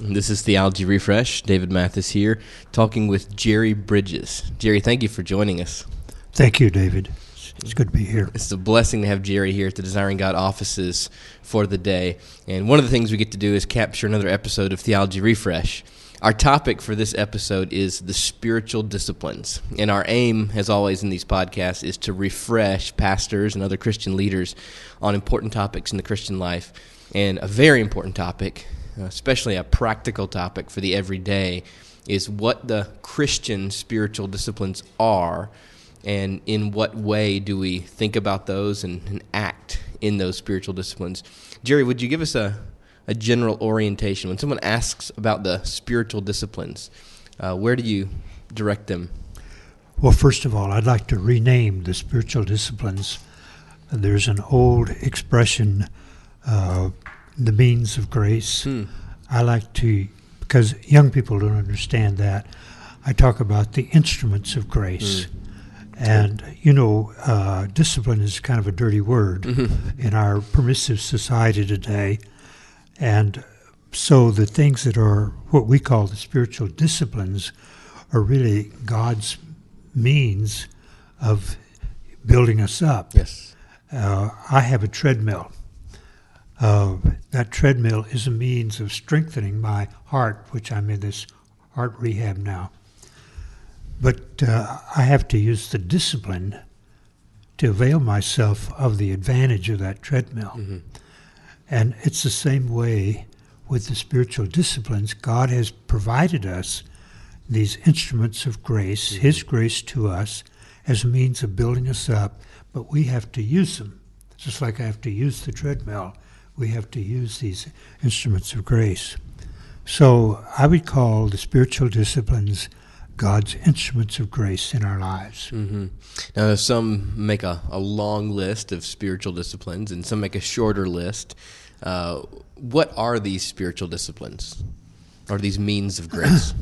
This is Theology Refresh. David Mathis here, talking with Jerry Bridges. Jerry, thank you for joining us. Thank you, David. It's good to be here. It's a blessing to have Jerry here at the Desiring God offices for the day. And one of the things we get to do is capture another episode of Theology Refresh. Our topic for this episode is the spiritual disciplines. And our aim, as always in these podcasts, is to refresh pastors and other Christian leaders on important topics in the Christian life. And a very important topic especially a practical topic for the everyday, is what the Christian spiritual disciplines are and in what way do we think about those and, and act in those spiritual disciplines. Jerry, would you give us a, a general orientation? When someone asks about the spiritual disciplines, uh, where do you direct them? Well, first of all, I'd like to rename the spiritual disciplines. There's an old expression uh, the means of grace. Hmm. I like to, because young people don't understand that, I talk about the instruments of grace. Hmm. And, you know, uh, discipline is kind of a dirty word mm-hmm. in our permissive society today. And so the things that are what we call the spiritual disciplines are really God's means of building us up. Yes. Uh, I have a treadmill uh, that treadmill is a means of strengthening my heart, which I'm in this heart rehab now. But uh, I have to use the discipline to avail myself of the advantage of that treadmill. Mm-hmm. And it's the same way with the spiritual disciplines. God has provided us these instruments of grace, mm-hmm. His grace to us, as a means of building us up, but we have to use them. Just like I have to use the treadmill we have to use these instruments of grace. So I would call the spiritual disciplines God's instruments of grace in our lives. Mm-hmm. Now, some make a, a, long list of spiritual disciplines, and some make a shorter list. Uh, what are these spiritual disciplines? Or these means of grace?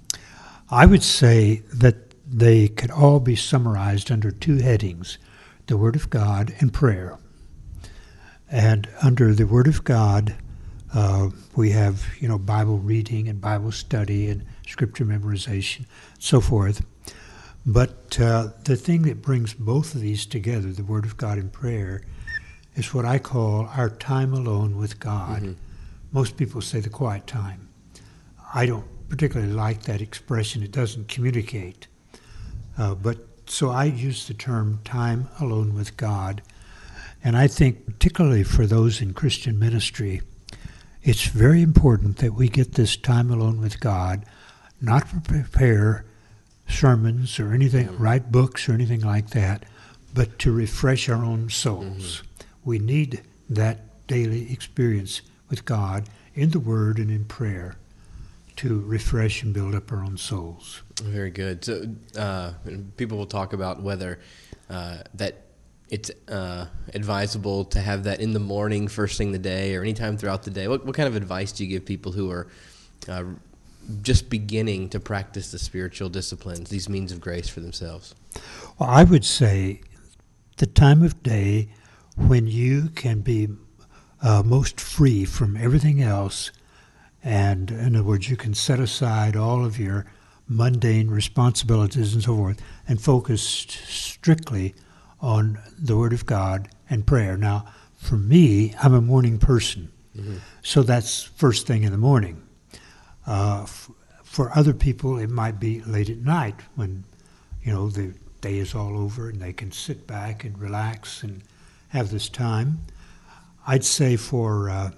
I would say that they could all be summarized under two headings the Word of God and prayer. And under the Word of God, uh, we have you know Bible reading and Bible study and Scripture memorization, so forth. But uh, the thing that brings both of these together, the Word of God and prayer, is what I call our time alone with God. Mm-hmm. Most people say the quiet time. I don't particularly like that expression. It doesn't communicate. Uh, but so I use the term time alone with God and I think, particularly for those in Christian ministry, it's very important that we get this time alone with God, not to prepare sermons or anything, mm-hmm. write books or anything like that, but to refresh our own souls. Mm-hmm. We need that daily experience with God in the Word and in prayer to refresh and build up our own souls. Very good. So uh, people will talk about whether uh, that it's uh, advisable to have that in the morning, first thing the day, or anytime throughout the day? What, what kind of advice do you give people who are uh, just beginning to practice the spiritual disciplines, these means of grace for themselves? Well, I would say the time of day when you can be uh, most free from everything else, and in other words, you can set aside all of your mundane responsibilities and so forth and focus strictly on the Word of God and prayer. Now, for me, I'm a morning person, mm-hmm. so that's first thing in the morning. Uh, f- for other people, it might be late at night when, you know, the day is all over and they can sit back and relax and have this time. I'd say for uh,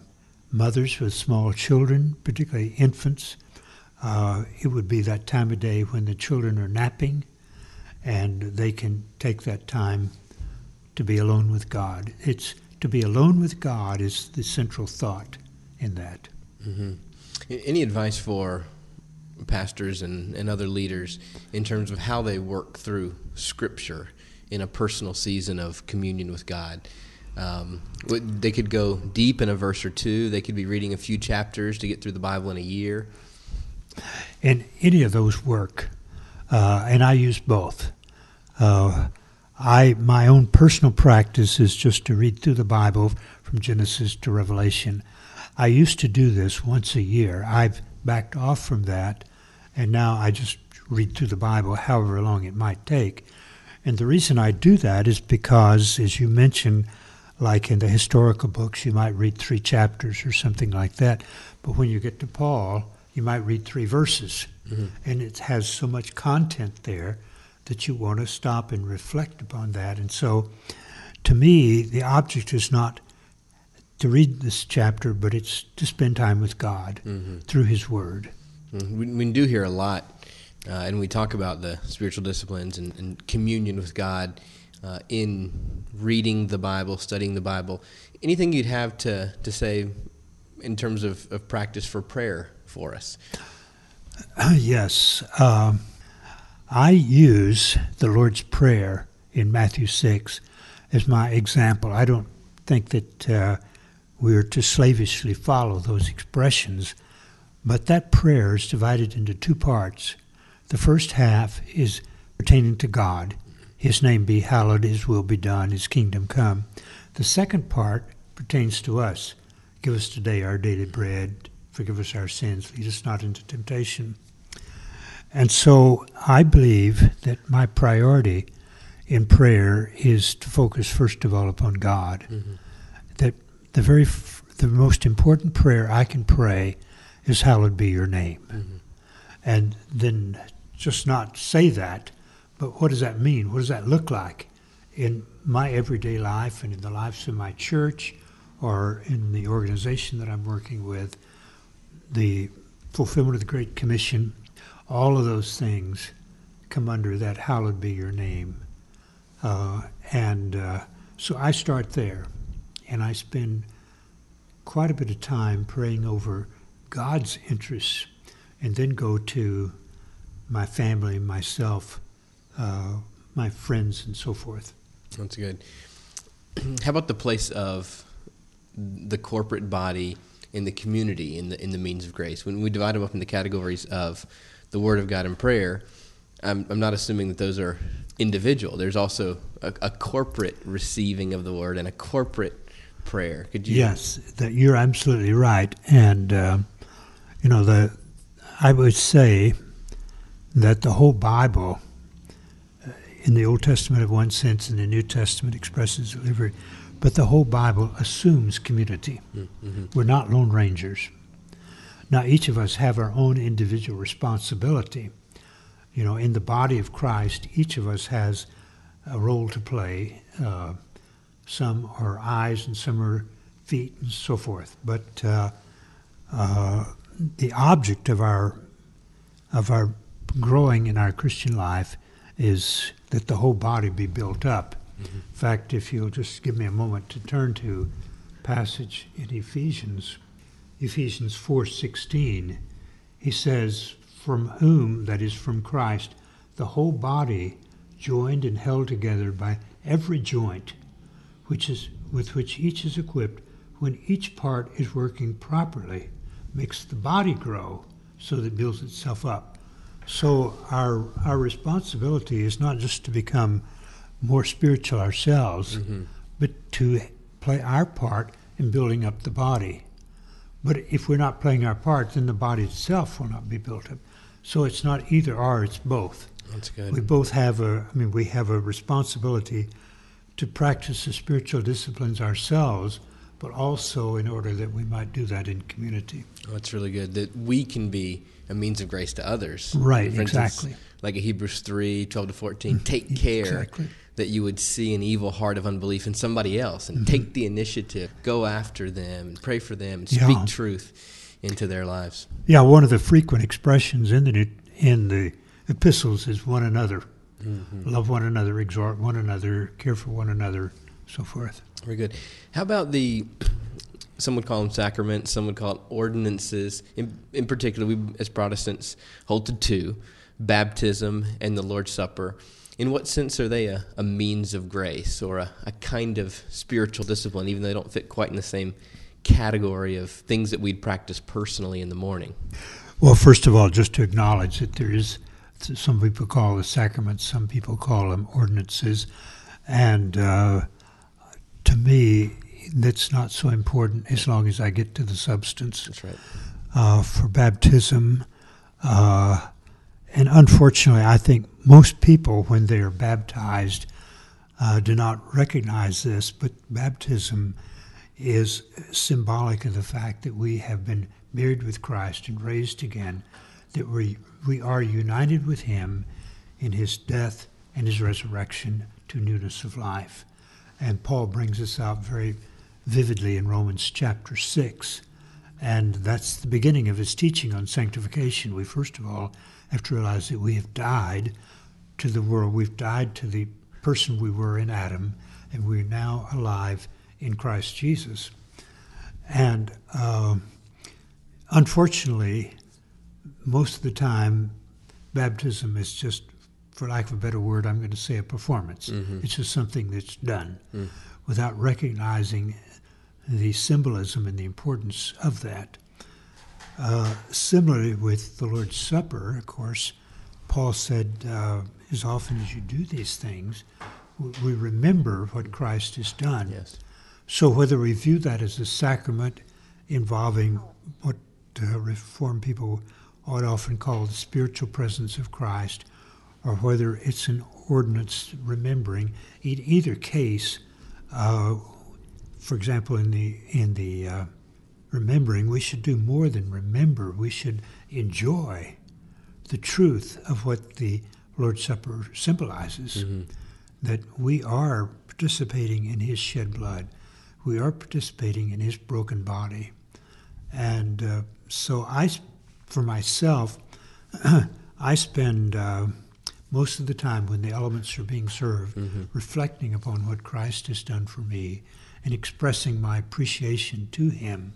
mothers with small children, particularly infants, uh, it would be that time of day when the children are napping and they can take that time to be alone with God. It's to be alone with God is the central thought in that. Mm-hmm. Any advice for pastors and, and other leaders in terms of how they work through Scripture in a personal season of communion with God? Um, they could go deep in a verse or two. They could be reading a few chapters to get through the Bible in a year. And any of those work uh, and I use both. Uh, I my own personal practice is just to read through the Bible from Genesis to Revelation. I used to do this once a year. I've backed off from that, and now I just read through the Bible however long it might take. And the reason I do that is because, as you mentioned, like in the historical books, you might read three chapters or something like that. But when you get to Paul, you might read three verses. Mm-hmm. And it has so much content there that you want to stop and reflect upon that. And so, to me, the object is not to read this chapter, but it's to spend time with God mm-hmm. through His Word. Mm-hmm. We, we, do hear a lot, uh, and we talk about the spiritual disciplines and, and communion with God uh, in reading the Bible, studying the Bible. Anything you'd have to, to say in terms of, of practice for prayer for us? Uh, yes. Um, I use the Lord's Prayer in Matthew 6 as my example. I don't think that uh, we're to slavishly follow those expressions, but that prayer is divided into two parts. The first half is pertaining to God. His name be hallowed, His will be done, His kingdom come. The second part pertains to us. Give us today our daily bread. Forgive us our sins. Lead us not into temptation. And so I believe that my priority in prayer is to focus first of all upon God. Mm-hmm. That the very f- the most important prayer I can pray is hallowed be your name. Mm-hmm. And then just not say that, but what does that mean? What does that look like in my everyday life and in the lives of my church or in the organization that I'm working with? The fulfillment of the Great Commission all of those things come under that hallowed be your name. Uh, and uh, so I start there, and I spend quite a bit of time praying over God's interests, and then go to my family, myself, uh, my friends, and so forth. That's good. How about the place of the corporate body in the community in the in the means of grace? When we divide them up in the categories of the Word of God and prayer, I'm, I'm not assuming that those are individual. There's also a, a, corporate receiving of the Word and a corporate prayer. Could you? Yes, that you're absolutely right. And uh, you know, the I would say that the whole Bible, uh, in the Old Testament, in one sense, in the New Testament, expresses delivery. But the whole Bible assumes community. Mm-hmm. We're not lone rangers. Now, each of us have our own individual responsibility. You know, in the body of Christ, each of us has a role to play. Uh, some are eyes and some are feet and so forth. But uh, uh, the object of our of our growing in our Christian life is that the whole body be built up. Mm-hmm. In fact, if you'll just give me a moment to turn to passage in Ephesians Ephesians 4:16, he says, "From whom, that is from Christ, the whole body, joined and held together by every joint, which is with which each is equipped, when each part is working properly, makes the body grow so that it builds itself up." So our our responsibility is not just to become more spiritual ourselves, mm-hmm. but to play our part in building up the body. But if we're not playing our part, then the body itself will not be built up. So it's not either or, it's both. That's good. We both have a, I mean, we have a responsibility to practice the spiritual disciplines ourselves, but also in order that we might do that in community. Oh, that's really good. That we can be a means of grace to others. Right, For exactly. Instance, like a Hebrews 3 12 to 14. Mm-hmm. Take care exactly that you would see an evil heart of unbelief in somebody else and mm-hmm. take the initiative, go after them, and pray for them, and speak yeah. truth into their lives. Yeah, one of the frequent expressions in the in the epistles is one another. Mm-hmm. Love one another, exhort one another, care for one another, so forth. Very good. How about the some would call them sacraments, some would call it ordinances. In, in particular, we as Protestants hold to two baptism and the Lord's Supper in what sense are they a, a means of grace or a, a, kind of spiritual discipline, even though they don't fit quite in the same category of things that we'd practice personally in the morning? Well, first of all, just to acknowledge that there is, some people call the sacraments, some people call them ordinances. And uh, to me, that's not so important as long as I get to the substance. That's right. Uh, for baptism, uh, and unfortunately, I think most people, when they are baptized, uh, do not recognize this, but baptism is symbolic of the fact that we have been buried with Christ and raised again, that we, we are united with Him in His death and His resurrection to newness of life. And Paul brings this out very vividly in Romans chapter 6. And that's the beginning of his teaching on sanctification. We first of all have to realize that we have died to the world. We've died to the person we were in Adam, and we're now alive in Christ Jesus. And uh, unfortunately, most of the time, baptism is just, for lack of a better word, I'm going to say a performance. Mm-hmm. It's just something that's done Mm. without recognizing the symbolism and the importance of that. Uh, similarly, with the Lord's Supper, of course, Paul said, uh, as often as you do these things, we remember what Christ has done. Yes. So, whether we view that as a sacrament involving what uh, Reformed people ought often call the spiritual presence of Christ, or whether it's an ordinance remembering, in either case, uh, for example, in the in the uh, remembering, we should do more than remember. We should enjoy the truth of what the Lord's Supper symbolizes. That we are participating in His shed blood, we are participating in His broken body, and uh, so I, for myself, I spend. Uh, most of the time when the elements are being served, reflecting upon what Christ has done for me and expressing my appreciation to Him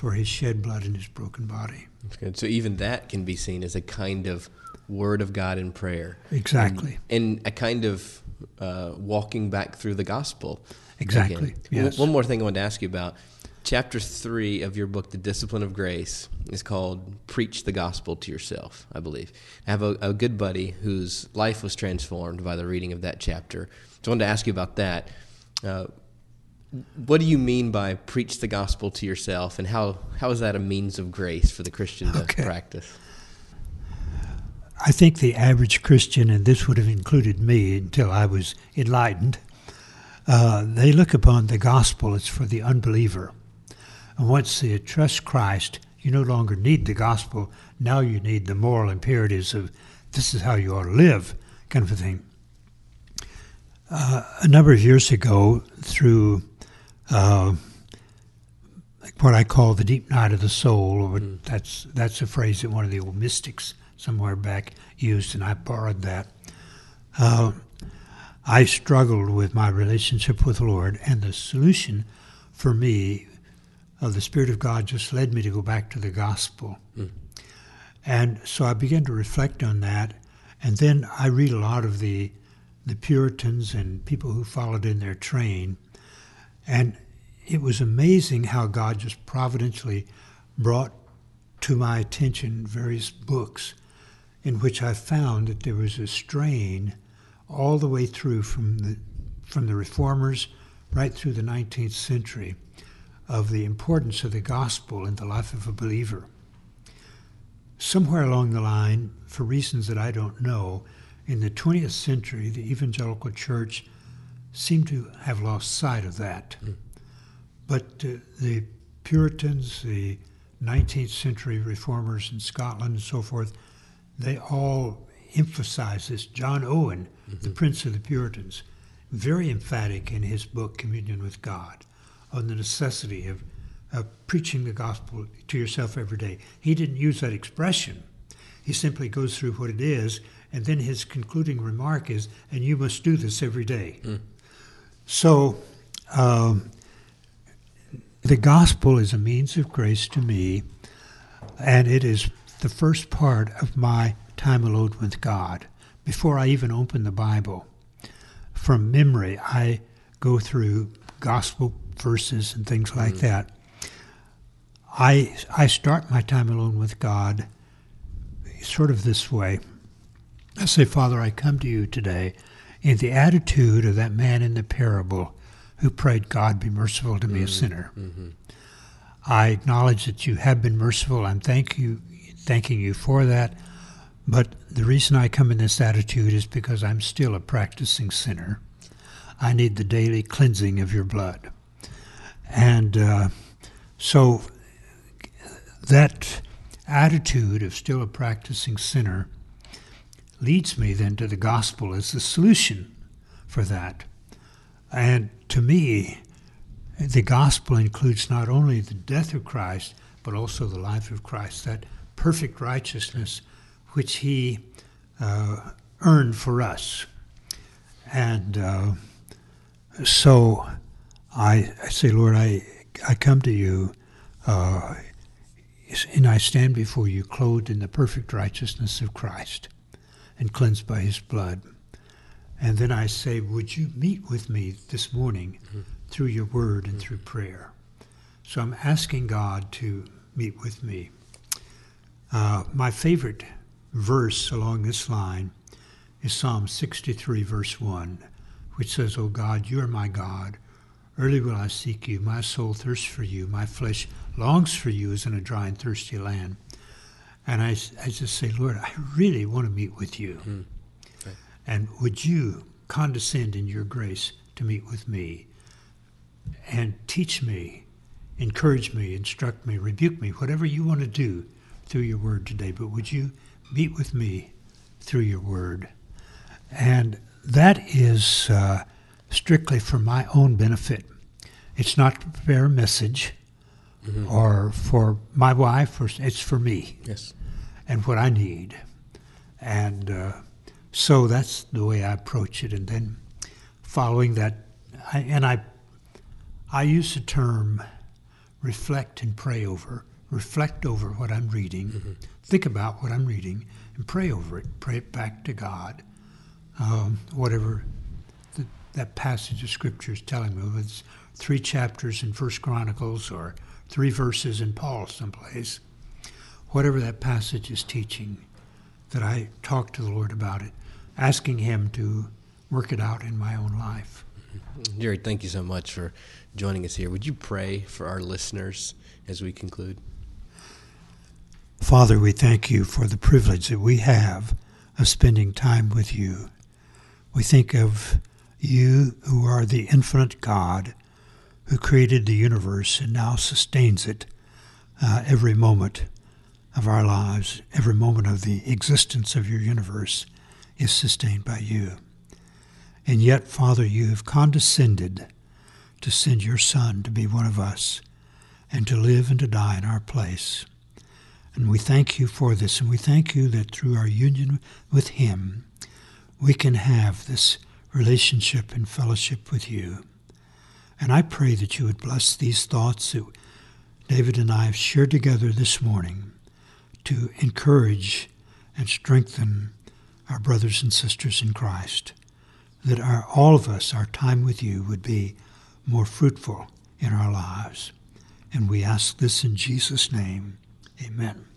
for His shed blood and His broken body. That's good. So even that can be seen as a kind of word of God in prayer. Exactly. And, and a kind of uh, walking back through the gospel. Exactly, again. yes. One more thing I want to ask you about. Chapter three of your book, The Discipline of Grace, is called Preach the Gospel to Yourself, I believe. I have a, a good buddy whose life was transformed by the reading of that chapter. So I wanted to ask you about that. Uh, what do you mean by preach the gospel to yourself, and how, how is that a means of grace for the Christian to Okay. practice? I think the average Christian, and this would have included me until I was enlightened, uh, they look upon the gospel as for the unbeliever. And once you trust Christ, you no longer need the gospel. Now you need the moral imperatives of this is how you ought to live, kind of a thing. Uh, a number of years ago, through uh, what I call the deep night of the soul, or that's that's a phrase that one of the old mystics somewhere back used, and I borrowed that. Uh, I struggled with my relationship with the Lord, and the solution for me of the Spirit of God just led me to go back to the gospel. And so I began to reflect on that, and then I read a lot of the the Puritans and people who followed in their train, and it was amazing how God just providentially brought to my attention various books in which I found that there was a strain all the way through from the from the reformers right through the 19th century of the importance of the gospel in the life of a believer. Somewhere along the line, for reasons that I don't know, in the 20th century, the evangelical church seemed to have lost sight of that. But uh, the Puritans, the 19th century reformers in Scotland and so forth, they all emphasize this. John Owen, the Prince of the Puritans, very emphatic in his book Communion with God on the necessity of, of preaching the gospel to yourself every day. He didn't use that expression. He simply goes through what it is, and then his concluding remark is, and you must do this every day. So, um, the gospel is a means of grace to me, and it is the first part of my time alone with God. Before I even open the Bible, from memory, I go through gospel verses and things like that. I I start my time alone with God sort of this way. I say, Father, I come to you today in the attitude of that man in the parable who prayed, God, be merciful to me, a Mm-hmm. sinner. hmm I acknowledge that you have been merciful. I'm thank you, thanking you for that. But the reason I come in this attitude is because I'm still a practicing sinner. I need the daily cleansing of your blood. And uh, so that attitude of still a practicing sinner leads me then to the gospel as the solution for that. And to me, the gospel includes not only the death of Christ, but also the life of Christ, that perfect righteousness which he uh, earned for us. And uh, so I, I say, Lord, I, I come to you uh, and I stand before you clothed in the perfect righteousness of Christ and cleansed by his blood. And then I say, Would you meet with me this morning through your word and through prayer? So I'm asking God to meet with me. Uh, my favorite verse along this line is Psalm 63, verse 1, which says, O God, you are my God. Early will I seek you. My soul thirsts for you. My flesh longs for you as in a dry and thirsty land. And I, I just say, Lord, I really want to meet with you. Mm. Right. And would you condescend in your grace to meet with me and teach me, encourage me, instruct me, rebuke me, whatever you want to do through your word today. But would you meet with me through your word? And that is uh, strictly for my own benefit. It's not to prepare a message Mhm. or for my wife, or it's for me Yes. and what I need. And uh, so that's the way I approach it. And then following that, I, and I, I use the term reflect and pray over. Reflect over what I'm reading, think about what I'm reading, and pray over it. Pray it back to God. Um, whatever the, that passage of Scripture is telling me, whether it's three chapters in First Chronicles or three verses in Paul someplace whatever that passage is teaching, that I talk to the Lord about it, asking Him to work it out in my own life. Mm-hmm. Jerry, thank you so much for joining us here. Would you pray for our listeners as we conclude? Father, we thank you for the privilege that we have of spending time with you. We think of you who are the infinite God who created the universe and now sustains it uh, every moment of our lives, every moment of the existence of your universe is sustained by you. And yet, Father, you have condescended to send your Son to be one of us and to live and to die in our place. And we thank you for this, and we thank you that through our union with Him, we can have this relationship and fellowship with you. And I pray that you would bless these thoughts that David and I have shared together this morning to encourage and strengthen our brothers and sisters in Christ, that our, all of us, our time with you, would be more fruitful in our lives. And we ask this in Jesus' name. Amen.